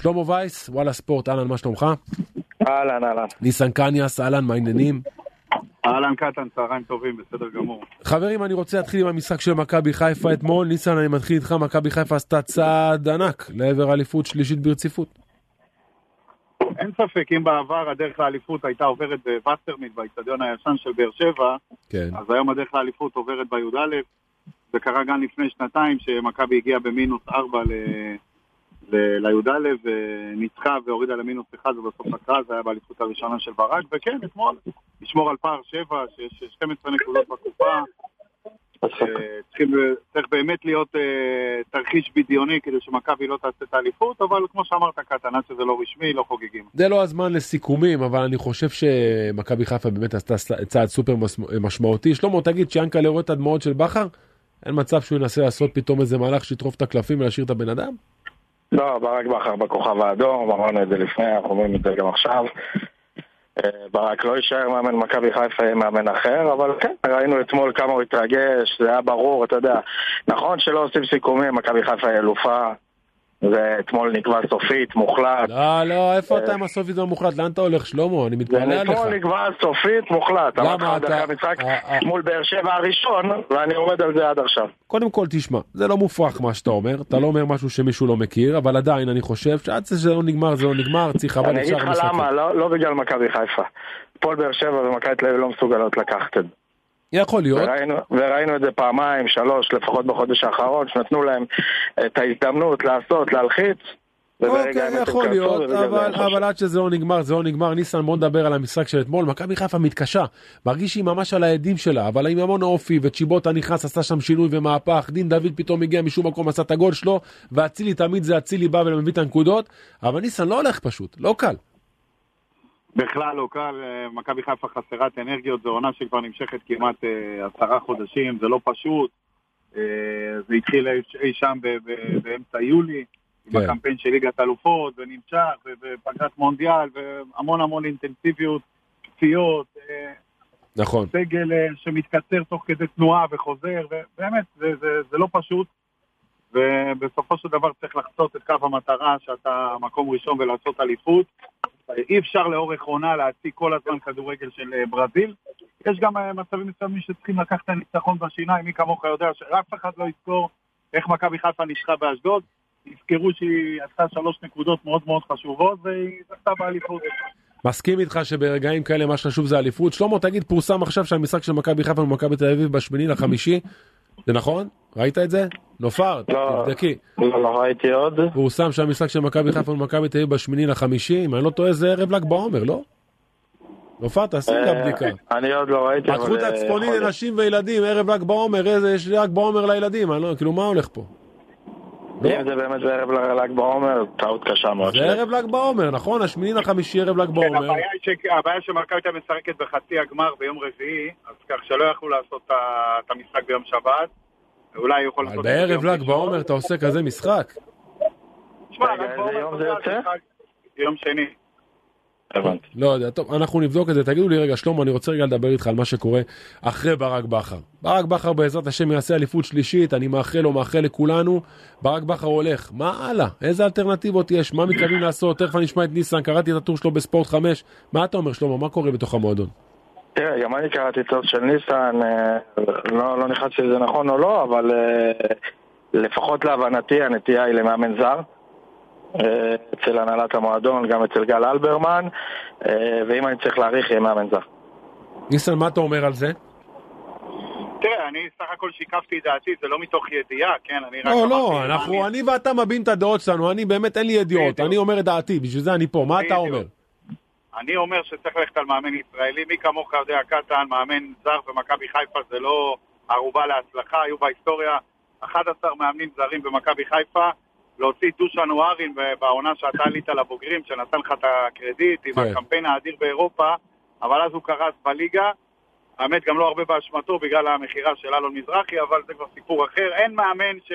שלמה וייס, וואלה ספורט, אהלן, מה שלומך? אהלן, אהלן. ניסן קניאס, אהלן, מה העניינים? אהלן קטן, צהריים טובים, בסדר גמור. חברים, אני רוצה להתחיל עם המשחק של מכבי חיפה אתמול. ניסן, אני מתחיל איתך, מכבי חיפה עשתה צעד ענק לעבר אליפות שלישית ברציפות. אין ספק, אם בעבר הדרך לאליפות הייתה עוברת בווסטרמיט, באיצטדיון הישן של באר שבע, כן. אז היום הדרך לאליפות עוברת בי"א. זה קרה גם לפני שנתיים, שמכבי הגיעה במינוס ארבע ל- לי"א, וניצחה והורידה למינוס אחד, ובסוף לקרה, זה היה באליפות הראשונה של ברק, וכן, אתמול, לשמור על פער שבע, שיש 12 נקודות בקופה. אה, צריכים, צריך באמת להיות אה, תרחיש בדיוני כדי שמכבי לא תעשה את האליפות, אבל כמו שאמרת קטן, עד שזה לא רשמי, לא חוגגים. זה לא הזמן לסיכומים, אבל אני חושב שמכבי חיפה באמת עשתה צעד סופר משמעותי. שלמה, תגיד, שיאנקל'ה רואה את הדמעות של בכר? אין מצב שהוא ינסה לעשות פתאום איזה מהלך שיטרוף את הקלפים ולהשאיר את הבן אדם? לא, ברק בכר בכוכב האדום, אמרנו את זה לפני, אנחנו אומרים את זה גם עכשיו. אה, ברק לא יישאר מאמן מכבי חיפה, יהיה מאמן אחר, אבל כן, ראינו אתמול כמה הוא התרגש, זה היה ברור, אתה יודע. נכון שלא עושים סיכומים, מכבי חיפה היא אלופה, זה אתמול נקבע סופית, מוחלט. לא, לא, איפה אתה עם הסופית והמוחלט? לאן אתה הולך, שלמה? אני מתפלא עליך. אתמול נקבע סופית, מוחלט. למה אמרתי לך, אתה- היה משחק אה, אה. מול באר שבע הראשון, ואני עומד על זה עד עכשיו. קודם כל תשמע, זה לא מופרך מה שאתה אומר, אתה לא אומר משהו שמישהו לא מכיר, אבל עדיין אני חושב שעד שזה לא נגמר זה לא נגמר, צריך אבל אני אגיד לך למה, לא לא בגלל מכבי חיפה. הפועל באר שבע ומכבי תל אביב לא מסוגלות לקחת את זה. יכול להיות, וראינו, וראינו את זה פעמיים, שלוש, לפחות בחודש האחרון, שנתנו להם את ההזדמנות לעשות, להלחיץ. אוקיי, יכול להיות, אבל, חושב- אבל עד שזה לא נגמר, זה לא נגמר. ניסן, בוא נדבר על המשחק של אתמול. מכבי חיפה מתקשה, מרגיש שהיא ממש על העדים שלה, אבל עם המון אופי, וצ'יבוטה נכנס, עשה שם שינוי ומהפך, דין דוד פתאום הגיע משום מקום, עשה את הגול שלו, ואצילי תמיד זה אצילי בא ומביא את הנקודות, אבל ניסן לא הולך פשוט, לא קל. בכלל לא קל, אה, מכבי חיפה חסרת אנרגיות, זו עונה שכבר נמשכת כמעט אה, עשרה חודשים, זה לא פשוט. אה, זה התחיל אי- שם באמצע יולי, כן. עם הקמפיין של ליגת אלופות, ונמשך, ופגרת מונדיאל, והמון המון אינטנסיביות, פציעות, נכון. סגל שמתקצר תוך כדי תנועה וחוזר, ובאמת, זה, זה, זה לא פשוט. ובסופו של דבר צריך לחצות את קו המטרה שאתה מקום ראשון ולעשות אליפות. אי אפשר לאורך עונה להציג כל הזמן כדורגל של אה, ברזיל. יש גם אה, מצבים מסוימים שצריכים לקחת את הניצחון בשיניים, מי כמוך יודע שאף אחד לא יזכור איך מכבי חיפה ניצחה באשדוד. יזכרו שהיא עשתה שלוש נקודות מאוד מאוד חשובות והיא זכתה באליפות. מסכים איתך שברגעים כאלה מה שחשוב זה אליפות. שלמה, תגיד, פורסם עכשיו שהמשחק של מכבי חיפה ומכבי תל אביב בשמיני לחמישי, זה נכון? ראית את זה? נופר, לא. תבדקי. לא, לא ראיתי עוד. פורסם שהמשחק של מכבי חיפה ומכבי תל אביב בשמיני לחמישי, אם אני לא טועה זה ערב ל"ג בעומר, לא? נופר, תעשי גם אה, בדיקה. אני עוד לא ראיתי, אבל... פתחו את אה, הצפוני. לנשים וילדים, ערב ל"ג בעומר, איזה, יש ל"ג בעומר לילדים, אני לא, כאילו מה הולך פה? לא. אם זה באמת בערב ל"ג בעומר, טעות קשה מאוד. זה ערב ל"ג בעומר, נכון? השמיני לחמישי ערב ל"ג כן, בעומר. הבעיה שמכבי הייתה משחקת בחצי הגמר ביום רביעי, אז כך שלא יכלו לעשות את את המשחק ביום שבת. אולי יכול אבל לעשות בערב ל"ג. בעומר אתה עושה כזה משחק? תשמע, רגע, ל"ג בעומר יום זה יוצא? יום שני. הבנתי. לא יודע, טוב, אנחנו נבדוק את זה. תגידו לי רגע, שלמה, אני רוצה רגע לדבר איתך על מה שקורה אחרי ברק בכר. ברק בכר בעזרת השם יעשה אליפות שלישית, אני מאחל לו, מאחל לכולנו. ברק בכר הולך, מה הלאה? איזה אלטרנטיבות יש? מה מתכוונים לעשות? תכף אני אשמע את ניסן, קראתי את הטור שלו בספורט 5. מה אתה אומר, שלמה? מה קורה בתוך המועדון? תראה, גם אני קראתי טוב של ניסן, אה, לא, לא נכנסתי לזה נכון או לא, אבל אה, לפחות להבנתי הנטייה היא למאמן זר. אה, אצל הנהלת המועדון, גם אצל גל אלברמן, ואם אני צריך להעריך, יהיה מאמן זר. ניסן, מה אתה אומר על זה? תראה, אני סך הכל שיקפתי את דעתי, זה לא מתוך ידיעה, כן? אני רק לא, לא, אנחנו. אני ואתה מביעים את הדעות שלנו, אני באמת, אין לי ידיעות. אני אומר את דעתי, בשביל זה אני פה, מה אתה. אומר? אני אומר שצריך ללכת על מאמן ישראלי, מי כמוך יודע, קטן, מאמן זר במכבי חיפה זה לא ערובה להצלחה, היו בהיסטוריה 11 מאמנים זרים במכבי חיפה, להוציא דושן אוהרין בעונה שאתה עלית לבוגרים, שנתן לך את הקרדיט עם כן. הקמפיין האדיר באירופה, אבל אז הוא קרס בליגה, האמת גם לא הרבה באשמתו בגלל המכירה של אלון מזרחי, אבל זה כבר סיפור אחר, אין מאמן ש...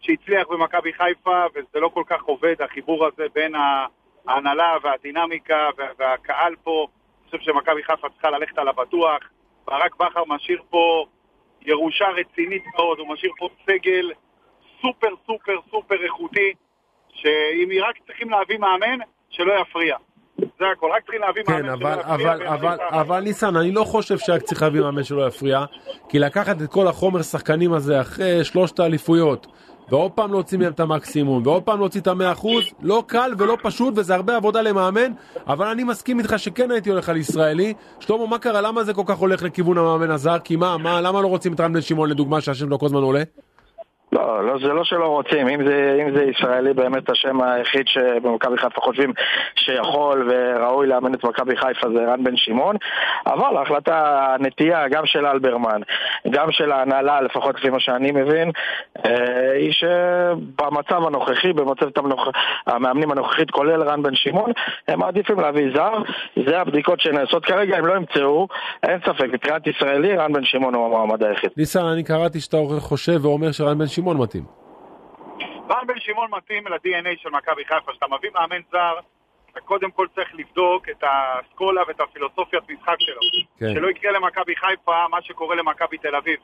שהצליח במכבי חיפה, וזה לא כל כך עובד, החיבור הזה בין ה... ההנהלה והדינמיקה וה- והקהל פה, אני חושב שמכבי חיפה צריכה ללכת על הבטוח. ברק בכר משאיר פה ירושה רצינית מאוד, הוא משאיר פה סגל סופר סופר סופר איכותי, שאם רק צריכים להביא מאמן, שלא יפריע. זה הכל, רק צריכים להביא כן, מאמן אבל, שלא יפריע. אבל, אבל, ככה. אבל ניסן, אני לא חושב שרק צריך להביא מאמן שלא יפריע, כי לקחת את כל החומר שחקנים הזה אחרי שלושת האליפויות, ועוד פעם להוציא מהם את המקסימום, ועוד פעם להוציא את המאה אחוז, לא קל ולא פשוט, וזה הרבה עבודה למאמן, אבל אני מסכים איתך שכן הייתי הולך על ישראלי. שלמה, מה קרה? למה זה כל כך הולך לכיוון המאמן הזר? כי מה, מה, למה לא רוצים את רן בן שמעון לדוגמה, שהשם שלו כל הזמן עולה? לא, לא, זה לא שלא רוצים, אם זה, אם זה ישראלי באמת השם היחיד שבמכבי חיפה חושבים שיכול וראוי לאמן את מכבי חיפה זה רן בן שמעון, אבל ההחלטה, הנטייה גם של אלברמן, גם של ההנהלה, לפחות לפי מה שאני מבין, אה, היא שבמצב הנוכחי, במצבת המנוח... המאמנים הנוכחית, כולל רן בן שמעון, הם מעדיפים להביא זר, זה הבדיקות שנעשות כרגע, הם לא ימצאו, אין ספק, מבחינת ישראלי, רן בן שמעון הוא המועמד היחיד. ניסן, אני קראתי שאתה חושב ואומר שרן בן שמעון מתאים. רן בן שמעון מתאים ל-DNA של מכבי חיפה, כשאתה מביא מאמן זר, אתה קודם כל צריך לבדוק את האסכולה ואת הפילוסופיית משחק שלו. כן. שלא יקרה למכבי חיפה מה שקורה למכבי תל אביב.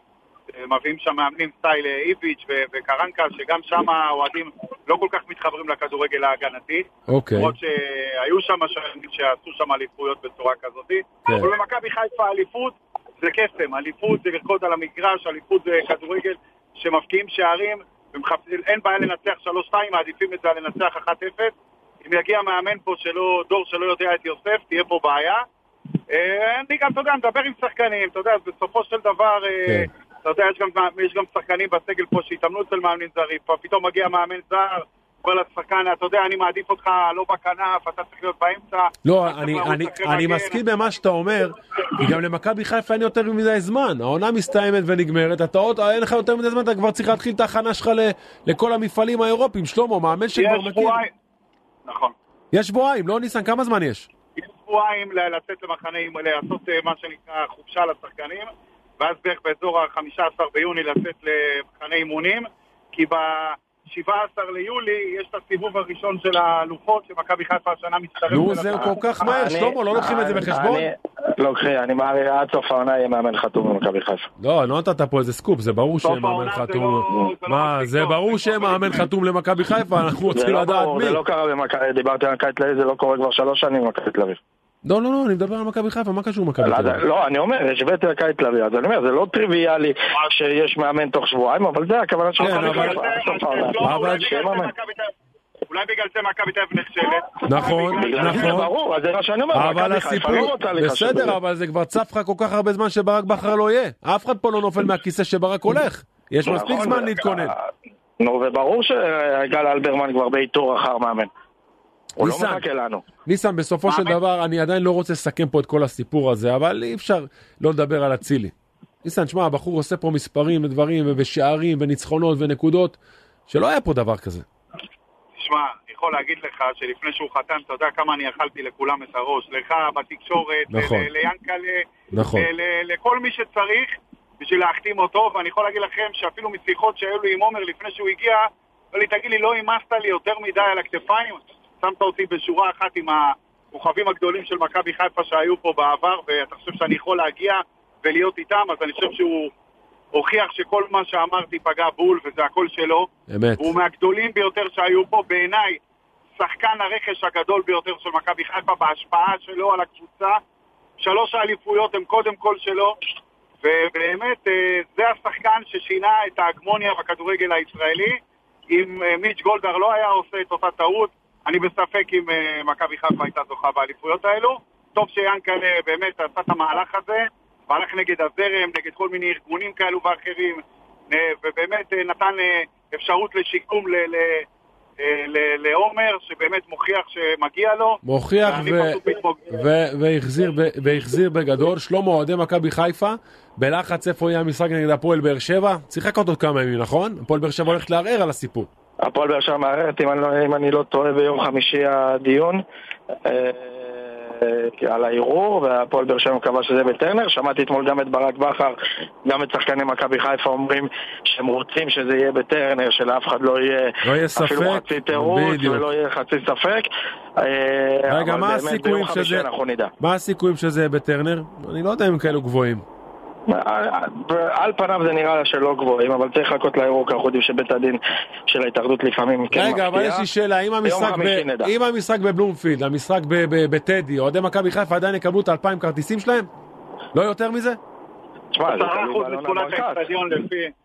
אה, מביאים שם מאמנים סטייל אה, איביץ' ו- וקרנקה, שגם שם האוהדים לא כל כך מתחברים לכדורגל ההגנתי. אוקיי. למרות שהיו שם שנים שעשו שם אליפויות בצורה כזאת. כן. אבל במכבי חיפה אליפות זה קסם, אליפות זה לרקוד על המגרש, אליפות זה כדורגל שמבקיעים שערים, ומחפ... אין בעיה לנצח 3-2, מעדיפים את זה על לנצח 1-0. אם יגיע מאמן פה שלא, דור שלא יודע את יוסף, תהיה פה בעיה. אה, אני גם, אתה יודע, מדבר עם שחקנים, אתה יודע, בסופו של דבר, אה, כן. אתה יודע, יש גם, יש גם שחקנים בסגל פה שהתאמנו אצל מאמנים זרים, פתאום מגיע מאמן זר, אומר לשחקן, אתה יודע, אני מעדיף אותך לא בכנף, אתה צריך להיות באמצע. לא, אני, אני, אני. מסכים במה שאתה אומר, כי גם למכבי חיפה אין יותר מדי זמן. העונה מסתיימת ונגמרת, אתה עוד, אין לך יותר מדי זמן, אתה כבר צריך להתחיל את ההכנה שלך לכל המפעלים האירופיים. שלמה, מאמן שכבר יש מכיר. שבועיים, נכון. יש שבועיים, לא ניסן, כמה זמן יש? יש שבועיים לצאת למחנה, לעשות אה, מה שנקרא חופשה לשחקנים, ואז בערך באזור ה-15 ביוני לצאת למחנה אימונים, כי ב-17 ליולי יש את הסיבוב הראשון של הלוחות, שמכבי חיפה השנה מצטרפת. נו. זה כל כך מהר, שלמה, לא לוקחים את זה אני- בחשבון? אני- לוקחים, אני מעריך עד סוף העונה יהיה מאמן חתום במכבי חיפה. לא, לא נתת פה איזה סקופ, זה ברור שיהיה מאמן חתום. לא- לא מה, זה ברור שיהיה מאמן. חתום למכבי חיפה, אנחנו זה רוצים לא לדעת מי. זה לא קרה במכבי, דיברתי על מכבי תל אביב, זה לא קורה כבר שלוש שנים במכבי תל אביב. לא, לא, לא, אני מדבר על מכבי חיפה, מה קשור מכבי לא, תל אביב? לא, אני אומר, השוויתי למכבי תל אביב, אז אני אומר, זה לא טריוויאלי שיש מאמן תוך שבועיים, אבל זה הכוונה של כן, מכבי אבל- חיפה. אולי בגלל זה. מכבי תל אביב- מכבי נכשלת. נכון, נכון. ברור, אז זה מה שאני אומר, אבל מכבי חיפה הסיפור, לא רוצה להיחשב. בסדר, אבל זה כבר צף לך כל כך הרבה זמן שברק בכר לא יהיה. אף אחד פה לא נופל מהכיסא שברק הולך. יש מספיק נכון, זמן להתכונן. נו, וברור שגל אלברמן כבר באיתור אחר מאמן. הוא לא ניסן. מחכה לנו. ניסן, בסופו של. דבר, אני עדיין לא רוצה לסכם פה את כל הסיפור הזה, אבל אי אפשר לא לדבר על אצילי. ניסן, שמע, הבחור עושה פה מספרים ודברים, ושערים, וניצחונות, ונקודות, שלא היה פה דבר כזה. תשמע, אני יכול להגיד לך שלפני שהוא חתם, אתה יודע כמה אני אכלתי לכולם את הראש. לך, בתקשורת, נכון. ל- ליענקלה, נכון. לכל מי שצריך בשביל להחתים אותו, ואני יכול להגיד לכם שאפילו משיחות שהיו לי עם עומר לפני שהוא הגיע, אמר לי, תגיד לי, לא העמסת לי יותר מדי על הכתפיים? שמת אותי בשורה אחת עם הכוכבים הגדולים של מכבי חיפה שהיו פה בעבר, ואתה חושב שאני יכול להגיע ולהיות איתם, אז אני חושב שהוא הוכיח שכל מה שאמרתי פגע בול, וזה הכל שלו. אמת. הוא מהגדולים ביותר שהיו פה, בעיניי, שחקן הרכש הגדול ביותר של מכבי חיפה בהשפעה שלו על הקבוצה. שלוש האליפויות הן קודם כל שלו, ובאמת אה, זה השחקן ששינה את ההגמוניה בכדורגל הישראלי. אם אה, מיץ' גולדהר לא היה עושה את אותה טעות, אני בספק אם אה, מכבי חיפה הייתה זוכה באליפויות האלו. טוב שיאנקל'ה באמת עשה את המהלך הזה, והלך נגד הזרם, נגד כל מיני ארגונים כאלו ואחרים, אה, ובאמת אה, נתן אפשרות לשיקום ל- ל- לעומר, שבאמת מוכיח שמגיע לו. מוכיח והחזיר והחזיר בגדול. שלמה, אוהדי מכבי חיפה, בלחץ איפה יהיה המשחק נגד הפועל באר שבע? צריך לחכות עוד כמה ימים, נכון? הפועל באר שבע הולכת לערער על הסיפור. הפועל באר שבע מערערת, אם אני לא- אם אני לא טועה, ביום חמישי הדיון אה, על הערעור, והפועל באר שבע מקווה שזה בטרנר. שמעתי אתמול גם את ברק בכר, גם את שחקני מכבי חיפה אומרים שהם רוצים שזה יהיה בטרנר, שלאף אחד לא יהיה לא יהיה אפילו ספק, חצי תירוץ. ולא יהיה חצי ספק. אה, רגע, מה הסיכויים שזה... מה הסיכויים שזה יהיה בטרנר? אני לא יודע אם כאלו גבוהים. על פניו זה נראה שלא גבוהים, אבל צריך לחכות לערעור, כי אנחנו יודעים שבית הדין של ההתאחדות לפעמים כן מפתיע. רגע, אבל יש לי שאלה, אם המשחק, חמישי ב... נדע. אם המשחק בבלומפילד, המשחק בטדי, אוהדי מכבי חיפה עדיין יקבלו את האלפיים כרטיסים שלהם? לא יותר מזה? תשמע, זה תלוי ברקת. האצטדיון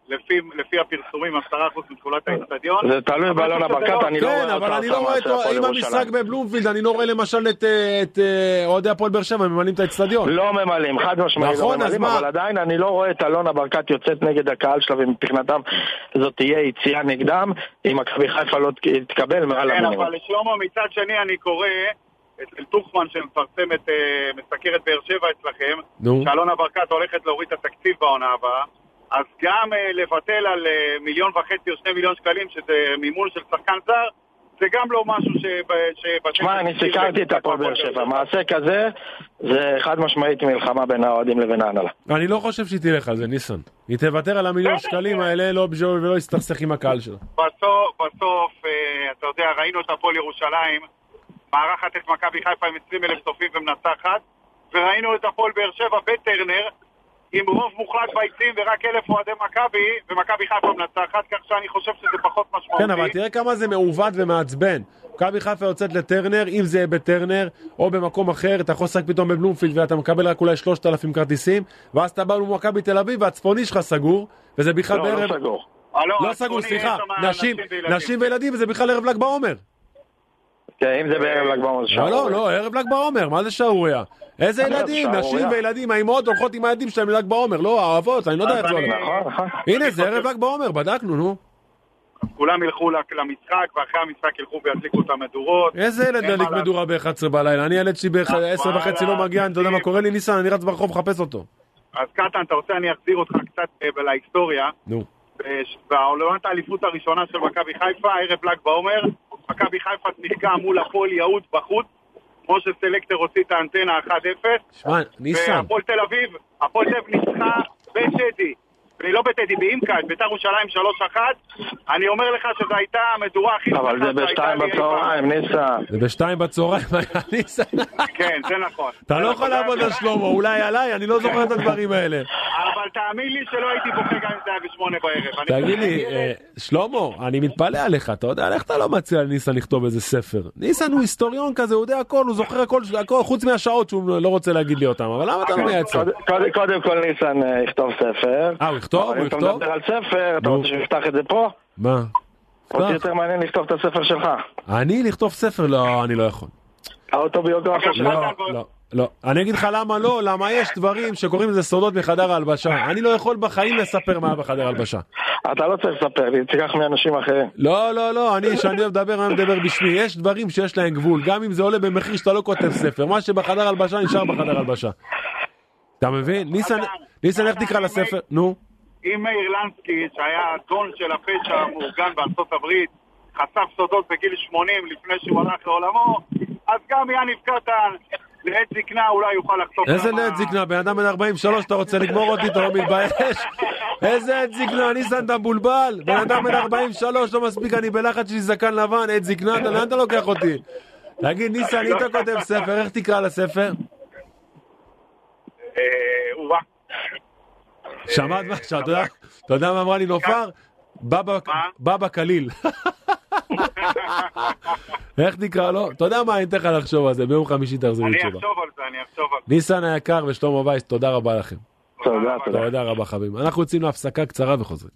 לפי- לפי- הפרסומים, עשרה אחוז מתכולת האצטדיון. זה תלוי אבל באלונה שזה ברקת, לא- אני לא רואה כן, אותה אבל אני לא רואה הפועל אם. המשחק בבלומפילד, אני לא רואה למשל את, אה, את אוהדי הפועל באר שבע ממלאים את האצטדיון. לא ממלאים, חד משמעית נכון, לא אז ממלאים, מה? אבל עדיין אני לא רואה את אלונה ברקת יוצאת נגד הקהל שלה, ומבחינתם זאת תהיה יציאה נגדם, אם מכבי חיפה לא תתקבל מעל כן, המינימום. אבל שלמה, מצד שני אני קורא אצל טוחמן שמפרסם את, אה, מסקר את באר שבע אצלכם. שאלונה ברקת הולכת להוריד את התקציב בעונה הבאה, אז גם אה, לבטל על אה, מיליון וחצי או שני מיליון שקלים, שזה מימון של שחקן זר, זה גם לא משהו. שב- תשמע, אני סיקרתי את הפועל באר שבע, מעשה כזה זה חד משמעית מלחמה בין האוהדים לבין ההנהלה. אני לא חושב שהיא תלך על זה, ניסן. היא תוותר על המיליון שקלים כן. האלה לא בשביל- ולא יסתכסך עם הקהל שלה. בסוף, בסוף, אה, אתה יודע, ראינו את הפועל ירושלים, מארחת את מכבי חיפה עם 20 אלף צופים ומנצחת, וראינו את הפועל באר שבע בטרנר, עם רוב מוחלט ביציעים ורק אלף אוהדי מכבי, ומכבי חיפה מנצחת, כך שאני חושב שזה פחות משמעותי. כן, אבל תראה כמה זה מעוות ומעצבן. מכבי חיפה יוצאת לטרנר, אם זה יהיה בטרנר, או במקום אחר, אתה יכול לשחק פתאום בבלומפילד ואתה מקבל רק אולי 3,000 כרטיסים, ואז אתה בא למכבי תל אביב והצפוני שלך סגור, וזה בכלל לא, בערב... לא סגור. אה, לא הצפוני, סגור, יש סליחה, שם נשים. נשים וילדים, וזה בכלל ערב ל"ג בעומר. כן, אם זה בערב ל"ג בעומר זה לא, לא, שערורייה. לא, ערב ל"ג בעומר, מה זה שערורייה? איזה ילדים, נשים. וילדים, האימהות הולכות עם הילדים שלהם ל"ג בעומר, לא, האבות, אני לא יודע איך זה הולך. נכון, נכון. הנה, זה ערב ל"ג בעומר, בדקנו, נו. כולם ילכו למשחק, ואחרי המשחק ילכו וידליקו את המדורות. איזה ילד אין דליק מה מדורה ב-11 בלילה? אני ילד שלי ב-10 וחצי לא מגיע, אתה יודע מה קורה לי? ניסן, אני רץ ברחוב לחפש אותו. אז קטן, אתה רוצה אני אחזיר אותך קצת אה, להיסטוריה. נו. בעונת האליפות הראשונה של מכבי חיפה, ערב ל"ג בעומר, מכבי חיפה שיחקה מול הפועל יהוד בחוץ, כמו שסלקטר הוציא את האנטנה 1-0, שמע, ניסן, והפועל תל אביב, הפועל תל אביב ניצחה בטדי, לא בטדי, באימקה, את בית"ר ירושלים 3-1, אני אומר לך שזו הייתה המדורה הכי אבל זה בשתיים. בצהריים, ניסן. זה בשתיים בצהריים, ניסן. כן, זה נכון. אתה לא יכול לעבוד על שלמה, אולי עליי, אני לא זוכר את הדברים האלה. אבל תאמין לי שלא הייתי בוכה גם אם זה היה בשמונה בערב. תגיד לי, אה, שלמה, אני מתפלא עליך, אתה יודע, איך אתה לא מציע לניסן לכתוב איזה ספר? ניסן הוא היסטוריון כזה, הוא יודע הכל, הוא זוכר הכל, חוץ מהשעות שהוא לא רוצה להגיד לי אותם, אבל למה אתה לא מייצר? קודם- כל ניסן אה, יכתוב ספר. אה, הוא יכתוב? הוא אם אתה יכתוב? מדבר על ספר, אתה. רוצה שנפתח את זה פה? מה? אותי. יותר מעניין לכתוב את הספר שלך. אני לכתוב ספר? לא, אני לא יכול. האוטוביוגרפיה שלך. לא, לא, לא. אני אגיד לך למה לא, למה יש דברים שקוראים לזה סודות מחדר ההלבשה. אני לא יכול בחיים לספר מה היה בחדר ההלבשה. אתה לא צריך לספר לי, תיקח מאנשים אחרים. לא, לא, לא, אני, כשאני אוהב לדבר, אני מדבר בשמי. יש דברים שיש להם גבול, גם אם זה עולה במחיר שאתה לא כותב ספר. מה שבחדר הלבשה נשאר בחדר הלבשה. אתה מבין? ניסן, ניסן, איך תקרא לספר? נו. אם מאיר לנסקי, שהיה הדון של הפשע המאורגן בארצות הברית, חשף סודות בגיל 80 לפני שהוא הלך לעולמו, אז גם יניב קטן, לעת זקנה אולי יוכל לחשוף איזה לעת זקנה? בן אדם בן 43, אתה רוצה לגמור אותי, אתה לא מתבייש? איזה עת זקנה? ניסן, אתה מבולבל? בן אדם בן 43, לא מספיק, אני בלחץ שלי זקן לבן, עת זקנה, אתה- לאן אתה לוקח אותי? תגיד, ניסן, אם אתה כותב ספר, איך תקרא לספר? אה, וואה. שמעת מה? אתה יודע- אתה יודע מה אמרה לי נופר? בבא קליל. איך תקרא לו? אתה יודע מה, אני אתן לך לחשוב על זה, ביום חמישי תחזיר לי אני תשובה. אחשוב על זה, אני אחשוב על זה. ניסן היקר ושלמה וייס, תודה רבה לכם. תודה, תודה. תודה רבה חברים. אנחנו יוצאים להפסקה קצרה וחוזרים.